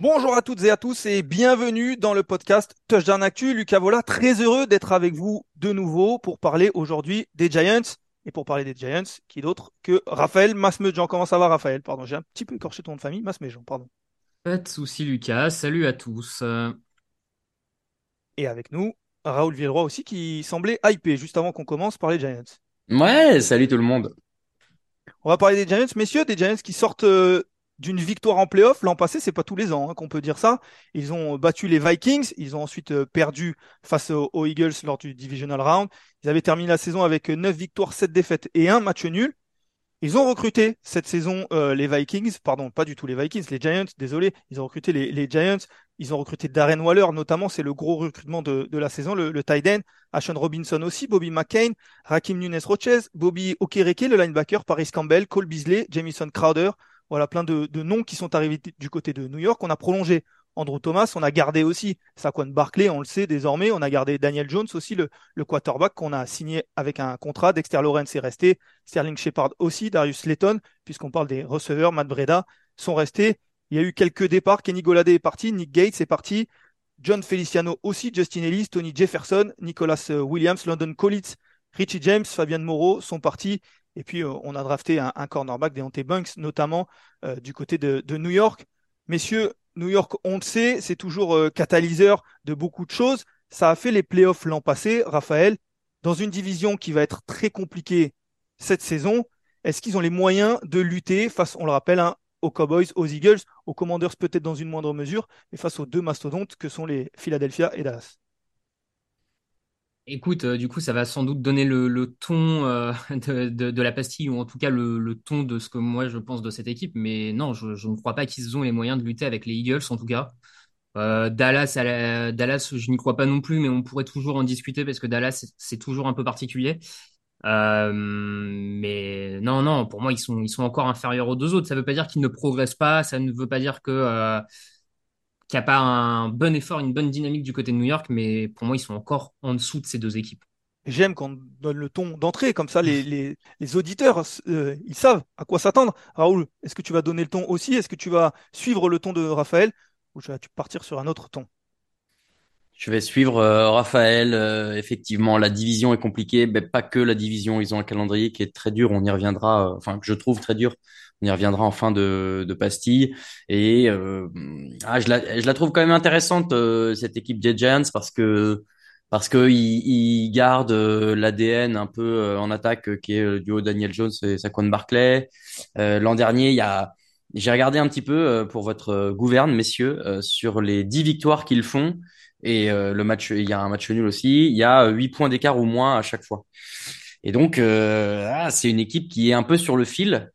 Bonjour à toutes et à tous et bienvenue dans le podcast Touchdown Actu. Lucas Vola, très heureux d'être avec vous de nouveau pour parler aujourd'hui des Giants. Et pour parler des Giants, qui d'autre que Raphaël Masmejean. Comment ça va Raphaël? Pardon, j'ai un petit peu écorché ton nom de famille, Masmejean, pardon. Pas de souci Lucas, salut à tous. Et avec nous, Raoul Villeroy aussi qui semblait hypé juste avant qu'on commence par les Giants. Ouais, salut tout le monde. On va parler des Giants, messieurs, des Giants qui sortent euh, d'une victoire en playoff. L'an passé, c'est pas tous les ans hein, qu'on peut dire ça. Ils ont battu les Vikings, ils ont ensuite euh, perdu face aux, aux Eagles lors du divisional round. Ils avaient terminé la saison avec 9 victoires, 7 défaites et un match nul. Ils ont recruté cette saison euh, les Vikings, pardon, pas du tout les Vikings, les Giants, désolé, ils ont recruté les, Giants, ils ont recruté Darren Waller notamment, c'est le gros recrutement de, la saison, le, le Ashon Robinson aussi, Bobby McCain, Rakim Nunes Roches, Bobby Okereke, le linebacker, Paris Campbell, Cole Beasley, Jamison Crowder, voilà plein de noms qui sont arrivés du côté de New York. On a prolongé Andrew Thomas, on a gardé aussi Saquon Barkley, on le sait désormais, on a gardé Daniel Jones aussi, le, quarterback qu'on a signé avec un contrat. Dexter Lawrence est resté, Sterling Shepard aussi, Darius Slayton, puisqu'on parle des receveurs, Matt Breda, sont restés. Il y a eu quelques départs, Kenny Golladay est parti, Nick Gates est parti, John Feliciano aussi, Justin Ellis, Tony Jefferson, Nicholas euh, Williams, London Collins, Richie James, Fabian Moreau sont partis. Et puis, euh, on a drafté un, cornerback, Deontay Banks, notamment euh, du côté de New York. Messieurs, New York, on le sait, c'est toujours euh, catalyseur de beaucoup de choses. Ça a fait les playoffs l'an passé, Raphaël, dans une division qui va être très compliquée cette saison. Est-ce qu'ils ont les moyens de lutter face, on le rappelle, hein, aux Cowboys, aux Eagles, aux Commanders peut-être dans une moindre mesure, mais face aux deux mastodontes que sont les Philadelphia et Dallas? Écoute, euh, du coup, ça va sans doute donner le, le ton euh, de, de, de la pastille, ou en tout cas le, le ton de ce que moi je pense de cette équipe. Mais non, je, je ne crois pas qu'ils ont les moyens de lutter avec les Eagles, en tout cas. Euh, Dallas, Dallas, je n'y crois pas non plus, mais on pourrait toujours en discuter parce que Dallas, c'est c'est toujours un peu particulier. Euh, mais non, non, pour moi, ils sont, ils sont encore inférieurs aux deux autres. Ça ne veut pas dire qu'ils ne progressent pas, ça ne veut pas dire que euh, qu'il n'y a pas un bon effort, une bonne dynamique du côté de New York, mais pour moi, ils sont encore en dessous de ces deux équipes. J'aime qu'on donne le ton d'entrée, comme ça les, les, les auditeurs, euh, ils savent à quoi s'attendre. Raoul, est-ce que tu vas donner le ton aussi? Est-ce que tu vas suivre le ton de Raphaël? Ou tu vas partir sur un autre ton? Je vais suivre euh, Raphaël. Euh, effectivement, la division est compliquée, mais pas que la division. Ils ont un calendrier qui est très dur. On y reviendra, euh, enfin que je trouve très dur. On y reviendra en fin de, de pastille. Et euh, ah, je la, je la trouve quand même intéressante euh, cette équipe des Giants parce que parce que ils, ils gardent euh, l'ADN un peu euh, en attaque euh, qui est le duo Daniel Jones et Saquon Barkley. Euh, l'an dernier, il y a j'ai regardé un petit peu pour votre gouverne, messieurs, sur les 10 victoires qu'ils font. Et le match, il y a un match nul aussi. Il y a 8 points d'écart ou moins à chaque fois. Et donc, euh, ah, c'est une équipe qui est un peu sur le fil.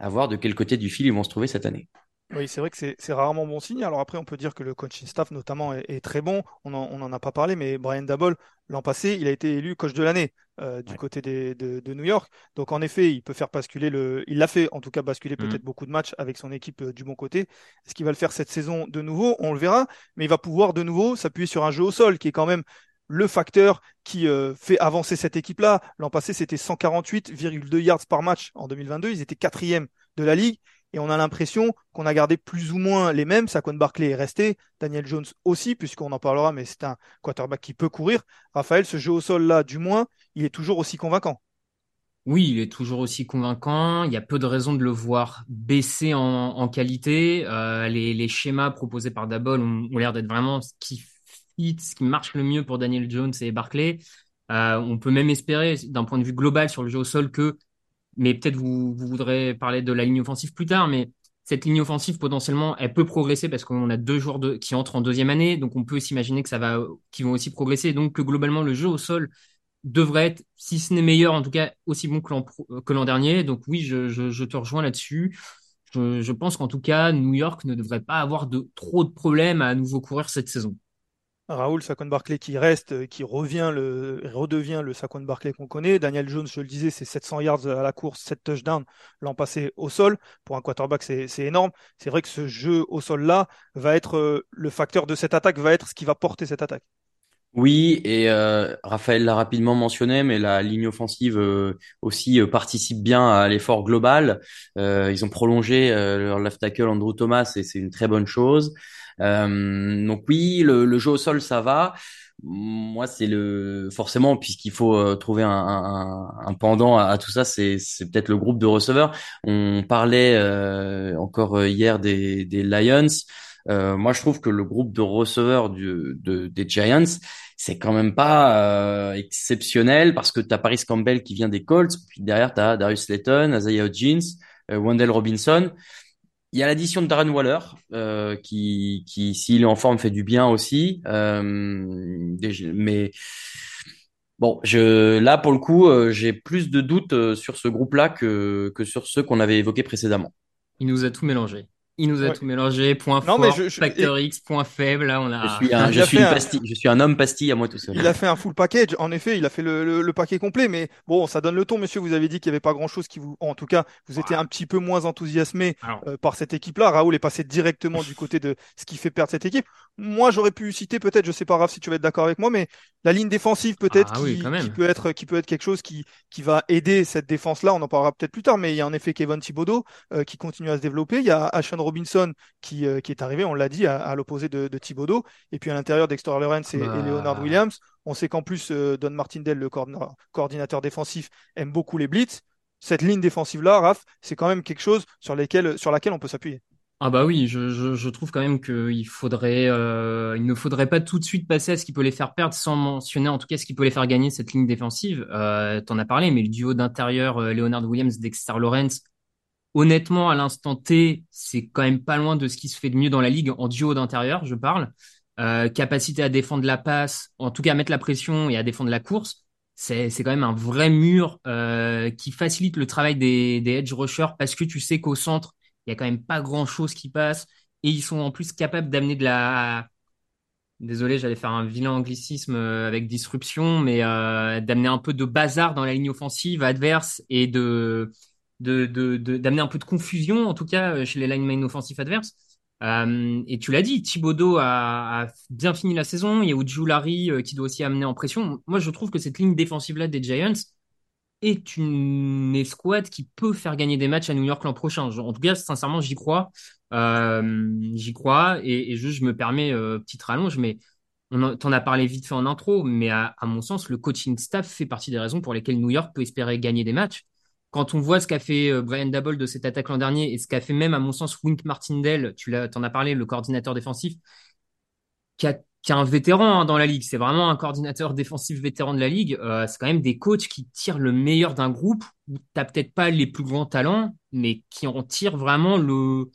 À voir de quel côté du fil ils vont se trouver cette année. Oui, c'est vrai que c'est rarement bon signe. Alors après, on peut dire que le coaching staff notamment est, est très bon. On en, on en a pas parlé, mais Brian Daboll, l'an passé, il a été élu coach de l'année euh, du Ouais. côté des, de, de New York. Donc en effet, il peut faire basculer le, il l'a fait en tout cas basculer Mhm. peut-être beaucoup de matchs avec son équipe euh, du bon côté. Est-ce qu'il va le faire cette saison de nouveau? On le verra, mais il va pouvoir de nouveau s'appuyer sur un jeu au sol qui est quand même le facteur qui euh, fait avancer cette équipe-là. L'an passé, c'était 148,2 yards par match en 2022. Ils étaient quatrième de la ligue. Et on a l'impression qu'on a gardé plus ou moins les mêmes. Saquon Barkley est resté, Daniel Jones aussi, puisqu'on en parlera, mais c'est un quarterback qui peut courir. Raphaël, ce jeu au sol-là, du moins, il est toujours aussi convaincant. Oui, il est toujours aussi convaincant. Il y a peu de raisons de le voir baisser en, qualité. Euh, les, schémas proposés par Dabol ont, l'air d'être vraiment ce ce qui marche le mieux pour Daniel Jones et Barkley. Euh, on peut même espérer, d'un point de vue global sur le jeu au sol, que, mais peut-être vous, vous voudrez parler de la ligne offensive plus tard, mais cette ligne offensive potentiellement, elle peut progresser parce qu'on a deux joueurs qui entrent en deuxième année, donc on peut s'imaginer que ça va, qu'ils vont aussi progresser, donc que globalement le jeu au sol devrait être, si ce n'est meilleur, en tout cas aussi bon que l'an dernier. Donc oui, je, te rejoins là-dessus. Je, pense qu'en tout cas, New York ne devrait pas avoir de trop de problèmes à nouveau courir cette saison. Raoul Saquon Barclay qui reste, qui revient le, redevient le Saquon Barclay qu'on connaît. Daniel Jones, je le disais, c'est 700 yards à la course, 7 touchdowns l'an passé au sol. Pour un quarterback, c'est énorme. C'est vrai que ce jeu au sol-là va être euh, le facteur de cette attaque, va être ce qui va porter cette attaque. Oui, et euh, Raphaël l'a rapidement mentionné, mais la ligne offensive euh, aussi euh, participe bien à l'effort global. ils ont prolongé leur left tackle Andrew Thomas et c'est une très bonne chose. donc oui, le, jeu au sol, ça va. Moi, c'est le forcément puisqu'il faut trouver un, pendant à, tout ça, c'est peut-être le groupe de receveurs. On parlait encore hier des Lions. Euh, moi, je trouve que le groupe de receveurs du, de, des Giants, c'est quand même pas euh, exceptionnel parce que tu as Paris Campbell qui vient des Colts, puis derrière tu as Darius Slayton, Isaiah Hodgins, euh, Wendell Robinson. Il y a l'addition de Darren Waller euh, qui, qui s'il est en forme, fait du bien aussi. Euh, mais bon, je, là pour le coup, j'ai plus de doutes sur ce groupe-là que, que sur ceux qu'on avait évoqués précédemment. Il nous a tout mélangé. Il nous a tout mélangé. Point fort, facteur X, point faible. Là, on a. Je suis un, je suis une pastille, je suis un homme pastille à moi tout seul. Il a fait un full package. En effet, il a fait le, le, paquet complet. Mais bon, ça donne le ton, monsieur. Vous avez dit qu'il n'y avait pas grand chose qui vous, en tout cas, vous étiez un petit peu moins enthousiasmé euh, par cette équipe-là. Raoul est passé directement du côté de ce qui fait perdre cette équipe. Moi, j'aurais pu citer peut-être, je sais pas grave si tu vas être d'accord avec moi, mais la ligne défensive peut-être ah qui, qui, peut être qui peut être quelque chose qui qui va aider cette défense-là. On en parlera peut-être plus tard. Mais il y a en effet Kevin Thibodeau euh, qui continue à se développer. Il y a Ashon Robinson qui euh, qui, est arrivé, on l'a dit, à, l'opposé de, de Thibodeau. Et puis à l'intérieur Dexter Lawrence et, bah. Leonard Williams, on sait qu'en plus, euh, Don Martindale, le coordinateur défensif, aime beaucoup les blitz. Cette ligne défensive-là, Raph, c'est quand même quelque chose sur, lesquels, sur laquelle on peut s'appuyer. Ah bah oui, je, trouve quand même qu'il faudrait, euh, il ne faudrait pas tout de suite passer à ce qui peut les faire perdre sans mentionner en tout cas ce qui peut les faire gagner cette ligne défensive. Euh, T'en as parlé, mais le duo d'intérieur Leonard Williams, Dexter Lawrence, honnêtement, à l'instant T, c'est quand même pas loin de ce qui se fait de mieux dans la ligue en duo d'intérieur, je parle. Euh, capacité à défendre la passe, en tout cas à mettre la pression et à défendre la course, c'est quand même un vrai mur euh, qui facilite le travail des, edge rushers parce que tu sais qu'au centre, il y a quand même pas grand chose qui passe et ils sont en plus capables d'amener de la Désolé, j'allais faire un vilain anglicisme euh, avec disruption, mais d'amener un peu de bazar dans la ligne offensive adverse et de de d'amener un peu de confusion, en tout cas euh, chez les linemen offensifs adverses. Euh, et tu l'as dit, Thibodeau a, bien fini la saison. Il y a Ujulari euh, qui doit aussi amener en pression. Moi, je trouve que cette ligne défensive-là des Giants est une escouade qui peut faire gagner des matchs à New York l'an prochain. En tout cas, sincèrement, j'y crois. Euh, j'y crois. Et, et je me permets, petite rallonge, mais on t'en a parlé vite fait en intro, mais à, à, mon sens, le coaching staff fait partie des raisons pour lesquelles New York peut espérer gagner des matchs quand on voit ce qu'a fait euh, Brian Dabble de cette attaque l'an dernier et ce qu'a fait même, à mon sens, Wink Martindale, tu t'en as parlé, le coordinateur défensif, qui a un vétéran hein, dans la ligue. C'est vraiment un coordinateur défensif vétéran de la ligue. Euh, c'est quand même des coachs qui tirent le meilleur d'un groupe où t'as peut-être pas les plus grands talents, mais qui en tirent vraiment le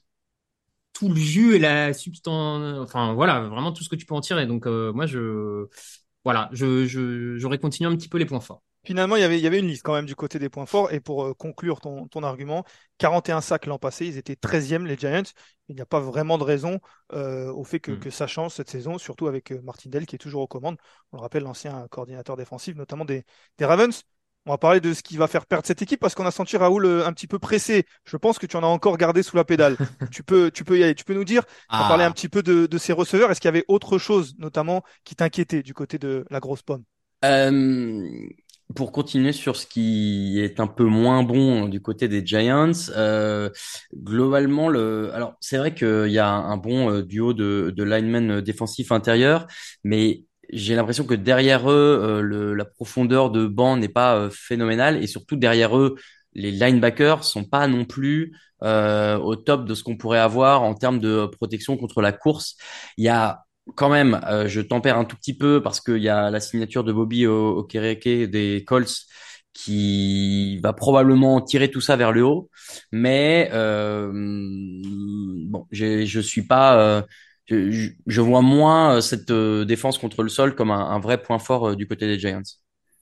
tout le jus et la substance. Enfin voilà, vraiment tout ce que tu peux en tirer. Donc euh, moi je voilà, je j'aurais continué un petit peu les points forts. Finalement, il y, avait, il y avait une liste quand même du côté des points forts. Et pour euh, conclure ton, ton, argument, 41 sacs l'an passé, ils étaient 13e, les Giants. Il n'y a pas vraiment de raison euh, au fait que, mm. que, ça change cette saison, surtout avec euh, Martin Dell qui est toujours aux commandes. On le rappelle, l'ancien coordinateur défensif, notamment des, des, Ravens. On va parler de ce qui va faire perdre cette équipe parce qu'on a senti Raoul un petit peu pressé. Je pense que tu en as encore gardé sous la pédale. tu peux, tu peux y aller. Tu peux nous dire, ah. parler un petit peu de, de ces receveurs. Est-ce qu'il y avait autre chose, notamment, qui t'inquiétait du côté de la grosse pomme? Euh, pour continuer sur ce qui est un peu moins bon du côté des Giants, euh, globalement, le, alors c'est vrai qu'il y a un bon euh, duo de, de linemen défensifs intérieurs, mais j'ai l'impression que derrière eux, euh, le, la profondeur de banc n'est pas euh, phénoménale et surtout derrière eux, les linebackers sont pas non plus euh, au top de ce qu'on pourrait avoir en termes de protection contre la course. Il y a quand même, euh, je tempère un tout petit peu parce qu'il y a la signature de Bobby au, au des Colts qui va probablement tirer tout ça vers le haut. Mais euh, bon, je suis pas, euh, je, vois moins cette défense contre le sol comme un, un vrai point fort du côté des Giants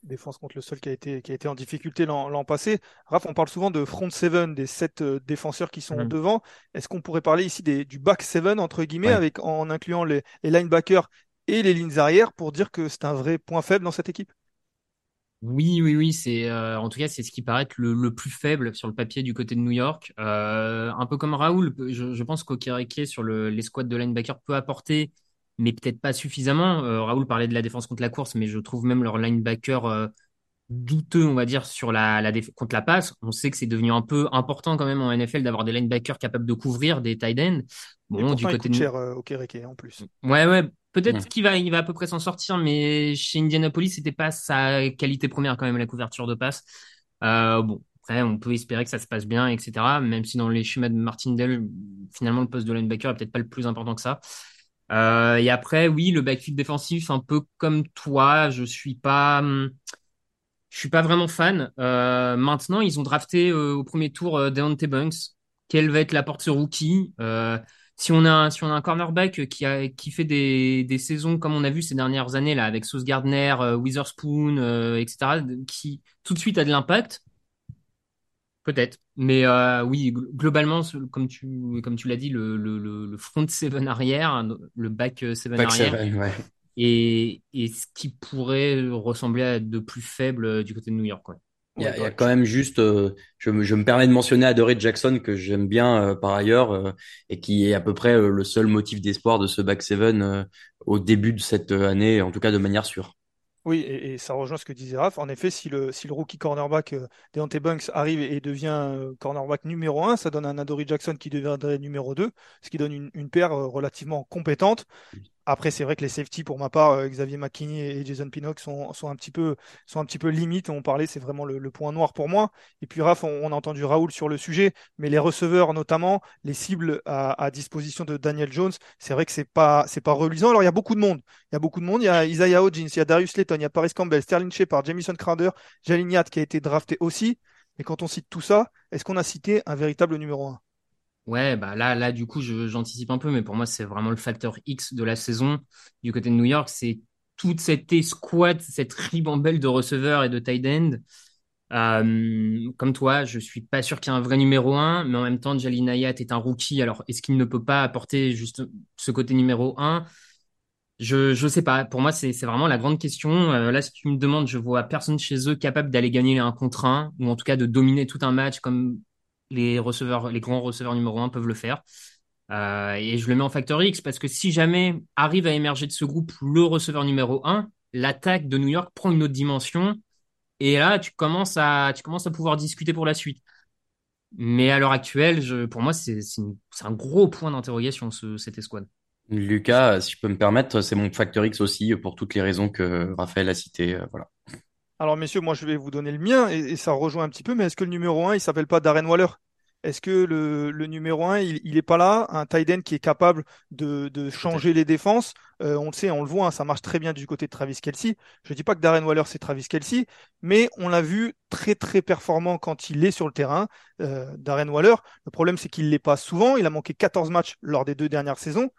défense contre le sol qui a été, qui a été en difficulté l'an passé. Raph, on parle souvent de front seven, des sept euh, défenseurs qui sont mmh. devant. Est-ce qu'on pourrait parler ici des, du back seven, entre guillemets, avec, en incluant les, les, linebackers et les lignes arrière pour dire que c'est un vrai point faible dans cette équipe? Oui, oui, oui, c'est euh, en tout cas c'est ce qui paraît être le, le, plus faible sur le papier du côté de New York. Euh, un peu comme Raoul, je, je pense qu'Okereke sur le, les squads de linebacker peut apporter mais peut-être pas suffisamment. Euh, Raoul parlait de la défense contre la course, mais je trouve même leur linebacker euh, douteux, on va dire, sur la, la contre la passe. On sait que c'est devenu un peu important quand même en NFL d'avoir des linebackers capables de couvrir des tight ends. Bon, du côté de cher euh, au en plus. Ouais, ouais. Peut-être qu'il va, il va à peu près s'en sortir, mais chez Indianapolis, c'était pas sa qualité première quand même la couverture de passe. Euh, bon, après, on peut espérer que ça se passe bien, etc. Même si dans les schémas de Martindale, finalement, le poste de linebacker est peut-être pas le plus important que ça. Euh, et après, oui, le backfield défensif, un peu comme toi, je suis pas, je suis pas vraiment fan. Euh, maintenant, ils ont drafté euh, au premier tour euh, Deontay Banks. Quelle va être la porte ce rookie? Euh, Si on a, si on a un cornerback qui a, qui fait des, des saisons comme on a vu ces dernières années là, avec Sauce Gardner, Witherspoon, etc., qui tout de suite a de l'impact. Peut-être. Mais euh, oui, globalement, comme tu, comme tu l'as dit, le, le, le front seven arrière, le back euh, seven arrière, ouais. et, et ce qui pourrait ressembler à de plus faible euh, du côté de New York. Ouais. Il y, a, il y a quand même juste, euh, je, me, je me permets de mentionner Adoree Jackson que j'aime bien euh, par ailleurs euh, et qui est à peu près le seul motif d'espoir de ce back seven au début de cette année, en tout cas de manière sûre. Oui, et, ça rejoint ce que disait Raph. En effet, si le, si le rookie cornerback euh, Deontay arrive et, devient euh, cornerback numéro 1, ça donne un Adoree Jackson qui deviendrait numéro 2, ce qui donne une, une paire euh, relativement compétente. Après, c'est vrai que les safety, pour ma part, euh, Xavier McKinney et Jason Pinnock sont, sont, un petit peu, sont un petit peu limites. On parlait, c'est vraiment le, le, point noir pour moi. Et puis, Raph, on, on, a entendu Raoul sur le sujet, mais les receveurs, notamment, les cibles à, à disposition de Daniel Jones, c'est vrai que c'est pas, c'est pas reluisant. Alors, il y a beaucoup de monde. Il y a beaucoup de monde. Il y a Isaiah Hodgins, il y a Darius Layton, il y a Paris Campbell, Sterling Shepard, Jamison Crowder, Jaliniat qui a été drafté aussi. Mais quand on cite tout ça, est-ce qu'on a cité un véritable numéro 1 Ouais, bah là, là, du coup, j'anticipe un peu, mais pour moi, c'est vraiment le facteur X de la saison. Du côté de New York, c'est toute cette escouade, cette ribambelle de receveurs et de tight end. Euh, comme toi, je suis pas sûr qu'il y ait un vrai numéro 1, mais en même temps, Jalin Ayat est un rookie. Alors, est-ce qu'il ne peut pas apporter juste ce côté numéro 1 Je je sais pas. Pour moi, c'est vraiment la grande question. Euh, là, si tu me demandes, je vois personne chez eux capable d'aller gagner un contre un, ou en tout cas de dominer tout un match comme les receveurs, les grands receveurs numéro 1 peuvent le faire. Euh, et je le mets en facteur X parce que si jamais arrive à émerger de ce groupe le receveur numéro 1, l'attaque de New York prend une autre dimension. Et là, tu commences à, tu commences à pouvoir discuter pour la suite. Mais à l'heure actuelle, pour moi, c'est un gros point d'interrogation, ce, cette escouade. Lucas, si je peux me permettre, c'est mon facteur X aussi pour toutes les raisons que Raphaël a citées. Euh, voilà. Alors, messieurs, moi, je vais vous donner le mien et, et ça rejoint un petit peu, mais est-ce que le numéro 1, il s'appelle pas Darren Waller? Est-ce que le, le, numéro 1, il, il est pas là, un tight end qui est capable de, de changer les défenses? Euh, On le sait, on le voit, hein, ça marche très bien du côté de Travis Kelsey. Je dis pas que Darren Waller c'est Travis Kelsey, mais on l'a vu très très performant quand il est sur le terrain. Euh, Darren Waller, le problème c'est qu'il l'est pas souvent. Il a manqué 14 matchs lors des deux dernières saisons.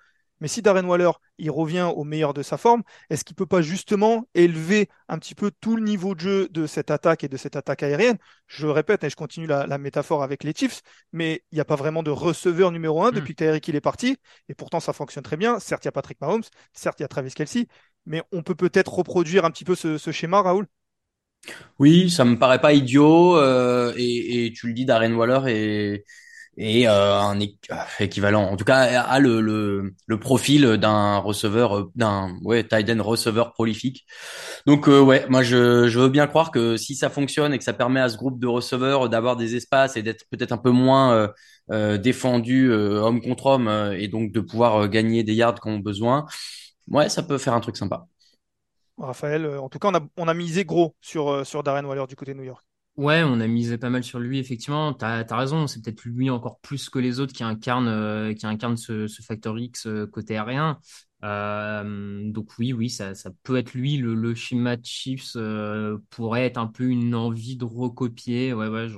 Mais si Darren Waller, il revient au meilleur de sa forme, est-ce qu'il peut pas justement élever un petit peu tout le niveau de jeu de cette attaque et de cette attaque aérienne? Je répète, et je continue la, la, métaphore avec les Chiefs, mais il n'y a pas vraiment de receveur numéro un mm. depuis que Tyreek il est parti, et pourtant ça fonctionne très bien. Certes, il y a Patrick Mahomes, certes, il y a Travis Kelsey, mais on peut peut-être reproduire un petit peu ce, ce schéma, Raoul? Oui, ça me paraît pas idiot, euh, et, et, tu le dis, Darren Waller est et euh, un équivalent, en tout cas, a le, le, le profil d'un receveur, d'un ouais, tight end receveur prolifique. Donc ouais, moi je, je veux bien croire que si ça fonctionne et que ça permet à ce groupe de receveurs d'avoir des espaces et d'être peut-être un peu moins euh, défendu homme contre homme et donc de pouvoir gagner des yards qu'on a besoin, ouais, ça peut faire un truc sympa. Raphaël, en tout cas, on a, on a misé gros sur, sur Darren Waller du côté de New York. Ouais, on a misé pas mal sur lui, effectivement. T'as as raison, c'est peut-être lui encore plus que les autres qui incarne, euh, qui incarne ce, ce facteur X euh, côté aérien. Euh, donc oui, oui, ça, ça peut être lui. Le, le schéma de Chiefs pourrait être un peu une envie de recopier. Ouais, ouais, je...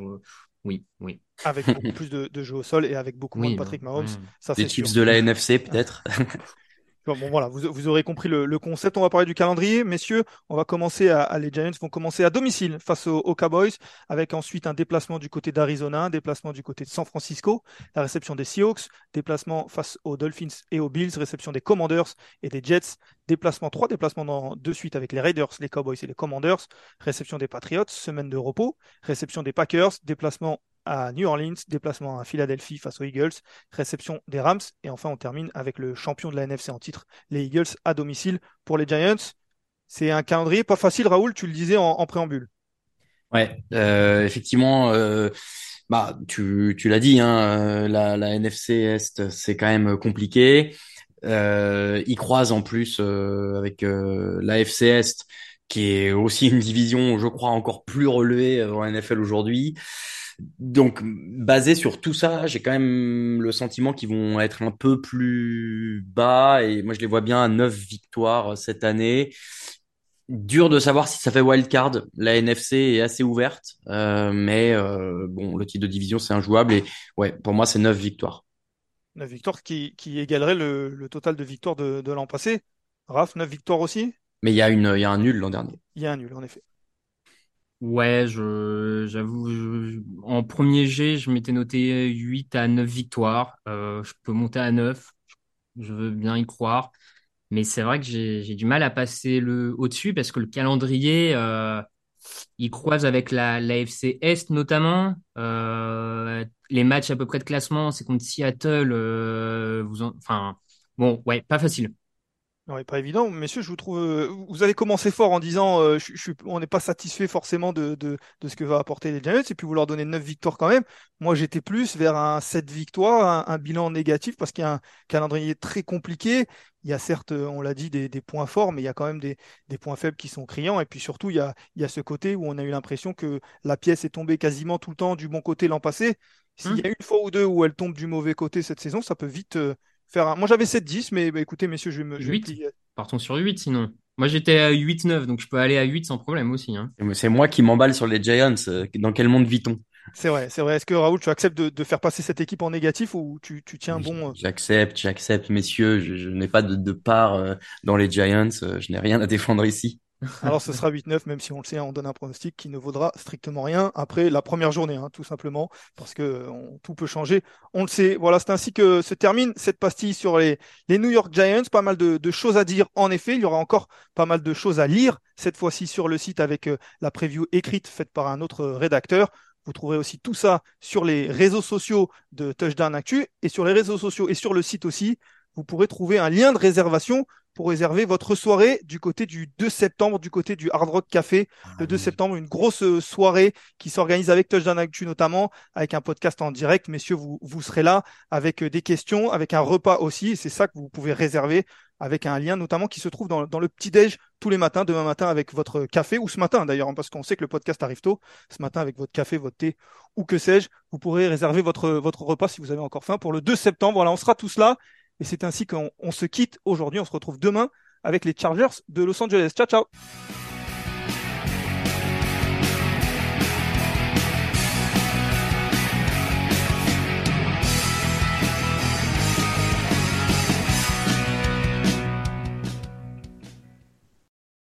oui, oui. Avec beaucoup plus de, de jeux au sol et avec beaucoup moins de Patrick Mahomes. Ça, Des Chiefs de la NFC, peut-être. Bon, voilà, vous, aurez compris le, le, concept. On va parler du calendrier, messieurs. On va commencer à, les Giants vont commencer à domicile face aux, Cowboys, avec ensuite un déplacement du côté d'Arizona, un déplacement du côté de San Francisco, la réception des Seahawks, déplacement face aux Dolphins et aux Bills, réception des Commanders et des Jets, déplacement trois déplacements dans, de suite avec les Raiders, les Cowboys et les Commanders, réception des Patriots, semaine de repos, réception des Packers, déplacement à New Orleans, déplacement à Philadelphie face aux Eagles, réception des Rams, et enfin on termine avec le champion de la NFC en titre, les Eagles à domicile pour les Giants. C'est un calendrier pas facile, Raoul, tu le disais en, préambule. Ouais, euh, effectivement, euh, bah tu, tu l'as dit, hein, euh, la, la NFC Est c'est quand même compliqué. Euh, ils croisent en plus avec la FC Est qui est aussi une division, je crois, encore plus relevée en NFL aujourd'hui. Donc, basé sur tout ça, j'ai quand même le sentiment qu'ils vont être un peu plus bas et moi je les vois bien à 9 victoires cette année. Dur de savoir si ça fait wildcard. La NFC est assez ouverte, euh, mais euh, bon, le titre de division c'est injouable et ouais, pour moi c'est 9 victoires. 9 victoires qui, qui égalerait le, le total de victoires de, de l'an passé. Raph, 9 victoires aussi? Mais il y, a une, il y a un nul l'an dernier. Il y a un nul, en effet. Ouais, j'avoue, en premier G, je m'étais noté 8 à 9 victoires. Euh, je peux monter à 9. Je veux bien y croire. Mais c'est vrai que j'ai, du mal à passer le au-dessus parce que le calendrier, euh, il croise avec la, la FC Est notamment. Euh, les matchs à peu près de classement, c'est contre Seattle. Vous enfin, bon, ouais, pas facile. Non, pas évident. Messieurs, je vous trouve. Euh, vous avez commencé fort en disant euh, je, je, on n'est pas satisfait forcément de, de, de, ce que va apporter les Giants, et puis vous leur donnez 9 victoires quand même. Moi, j'étais plus vers un 7 victoires, un, bilan négatif, parce qu'il y a un calendrier très compliqué. Il y a certes, on l'a dit, des, des, points forts, mais il y a quand même des, des, points faibles qui sont criants. Et puis surtout, il y a, il y a ce côté où on a eu l'impression que la pièce est tombée quasiment tout le temps du bon côté l'an passé. S'il y a une fois ou deux où elle tombe du mauvais côté cette saison, ça peut vite. Euh, faire Moi, j'avais 7-10, mais bah, écoutez, messieurs, je vais me. 8 Partons sur 8 sinon. Moi, j'étais à 8-9, donc je peux aller à 8 sans problème aussi. Hein. C'est moi qui m'emballe sur les Giants. Euh, dans quel monde vit-on? C'est vrai, c'est vrai. Est-ce que Raoul, tu acceptes de, faire passer cette équipe en négatif ou tu, tiens bon euh? J'accepte, j'accepte, messieurs. Je, n'ai pas de, de part euh, dans les Giants. Je n'ai rien à défendre ici. Alors ce sera 8-9, même si on le sait, on donne un pronostic qui ne vaudra strictement rien après la première journée, hein, tout simplement, parce que tout peut changer. On le sait. Voilà, c'est ainsi que se termine cette pastille sur les, New York Giants. Pas mal de, de, choses à dire, en effet. Il y aura encore pas mal de choses à lire, cette fois-ci sur le site avec euh, la preview écrite faite par un autre rédacteur. Vous trouverez aussi tout ça sur les réseaux sociaux de Touchdown Actu et sur les réseaux sociaux et sur le site aussi. Vous pourrez trouver un lien de réservation pour réserver votre soirée du côté du 2 septembre, du côté du Hard Rock Café. le 2 ah septembre, une grosse euh, soirée qui s'organise avec Touchdown Actu notamment, avec un podcast en direct. Messieurs, vous, vous serez là avec euh, des questions, avec un repas aussi. C'est ça que vous pouvez réserver avec un lien notamment qui se trouve dans, dans le petit-déj tous les matins, demain matin avec votre café, ou ce matin d'ailleurs, hein, parce qu'on sait que le podcast arrive tôt. Ce matin avec votre café, votre thé, ou que sais-je, vous pourrez réserver votre, votre repas si vous avez encore faim pour le 2 septembre. Voilà, on sera tous là. Et c'est ainsi qu'on se quitte aujourd'hui. On se retrouve demain avec les Chargers de Los Angeles. Ciao, ciao